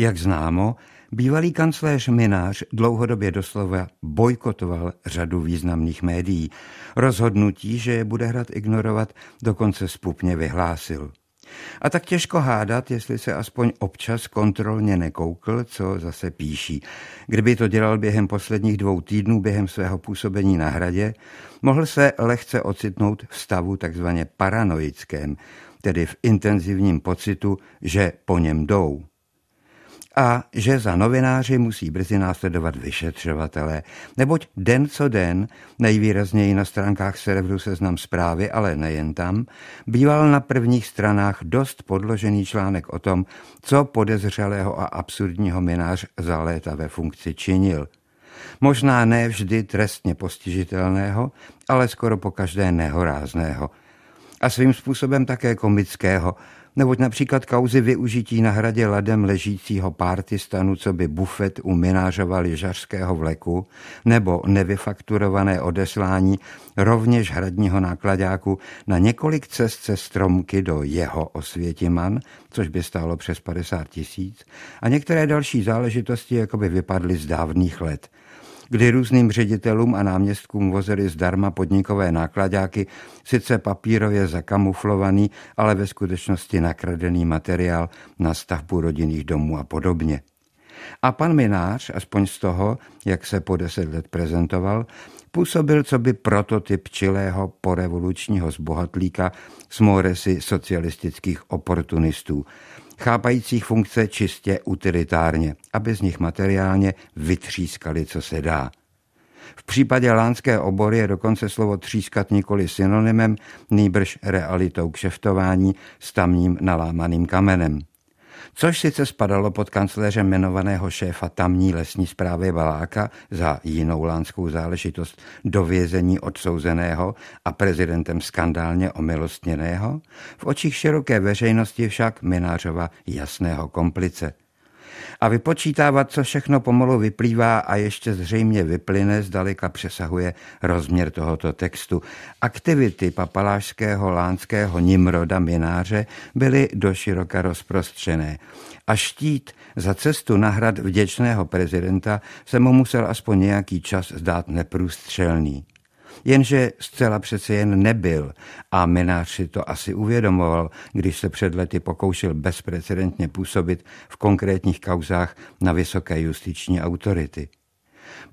Jak známo, bývalý kancléř Minář dlouhodobě doslova bojkotoval řadu významných médií. Rozhodnutí, že je bude hrad ignorovat, dokonce spupně vyhlásil. A tak těžko hádat, jestli se aspoň občas kontrolně nekoukl, co zase píší. Kdyby to dělal během posledních dvou týdnů během svého působení na hradě, mohl se lehce ocitnout v stavu takzvaně paranoickém, tedy v intenzivním pocitu, že po něm jdou a že za novináři musí brzy následovat vyšetřovatelé, neboť den co den, nejvýrazněji na stránkách serveru Seznam zprávy, ale nejen tam, býval na prvních stranách dost podložený článek o tom, co podezřelého a absurdního minář za léta ve funkci činil. Možná ne vždy trestně postižitelného, ale skoro po každé nehorázného. A svým způsobem také komického, neboť například kauzy využití na hradě ladem ležícího pártistanu, co by bufet u minářova lyžařského vleku, nebo nevyfakturované odeslání rovněž hradního nákladáku na několik cest se stromky do jeho osvětiman, což by stálo přes 50 tisíc, a některé další záležitosti jako by vypadly z dávných let – kdy různým ředitelům a náměstkům vozili zdarma podnikové nákladáky, sice papírově zakamuflovaný, ale ve skutečnosti nakradený materiál na stavbu rodinných domů a podobně. A pan Minář, aspoň z toho, jak se po deset let prezentoval, působil co by prototyp čilého porevolučního zbohatlíka s moresy socialistických oportunistů, chápajících funkce čistě utilitárně, aby z nich materiálně vytřískali, co se dá. V případě lánské obory je dokonce slovo třískat nikoli synonymem, nýbrž realitou kšeftování s tamním nalámaným kamenem což sice spadalo pod kancléře jmenovaného šéfa tamní lesní zprávy Baláka za jinou lánskou záležitost do vězení odsouzeného a prezidentem skandálně omilostněného, v očích široké veřejnosti však Minářova jasného komplice – a vypočítávat, co všechno pomalu vyplývá a ještě zřejmě vyplyne, zdaleka přesahuje rozměr tohoto textu. Aktivity papalášského lánského Nimroda Mináře byly doširoka rozprostřené a štít za cestu na hrad vděčného prezidenta se mu musel aspoň nějaký čas zdát neprůstřelný. Jenže zcela přece jen nebyl a Minář si to asi uvědomoval, když se před lety pokoušel bezprecedentně působit v konkrétních kauzách na vysoké justiční autority.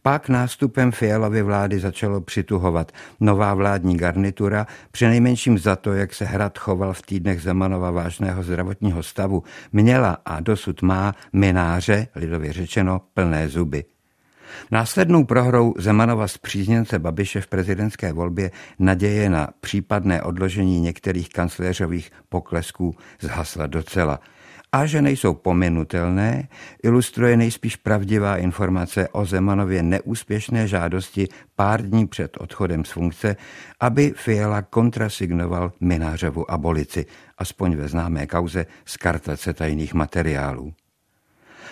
Pak nástupem Fialovy vlády začalo přituhovat nová vládní garnitura, přinejmenším za to, jak se hrad choval v týdnech Zemanova vážného zdravotního stavu, měla a dosud má mináře, lidově řečeno, plné zuby. Následnou prohrou Zemanova z přízněnce Babiše v prezidentské volbě naděje na případné odložení některých kancléřových poklesků zhasla docela. A že nejsou pominutelné, ilustruje nejspíš pravdivá informace o Zemanově neúspěšné žádosti pár dní před odchodem z funkce, aby Fiala kontrasignoval Minářovu abolici, aspoň ve známé kauze z kartace tajných materiálů.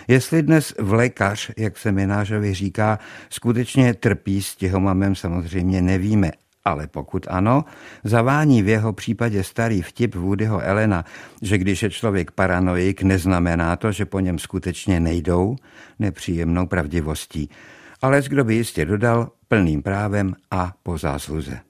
Jestli dnes v lékař, jak se Minářovi říká, skutečně trpí s těhomamem, samozřejmě nevíme, ale pokud ano, zavání v jeho případě starý vtip Woodyho Elena, že když je člověk paranoik, neznamená to, že po něm skutečně nejdou, nepříjemnou pravdivostí. Ale kdo by jistě dodal, plným právem a po zásluze.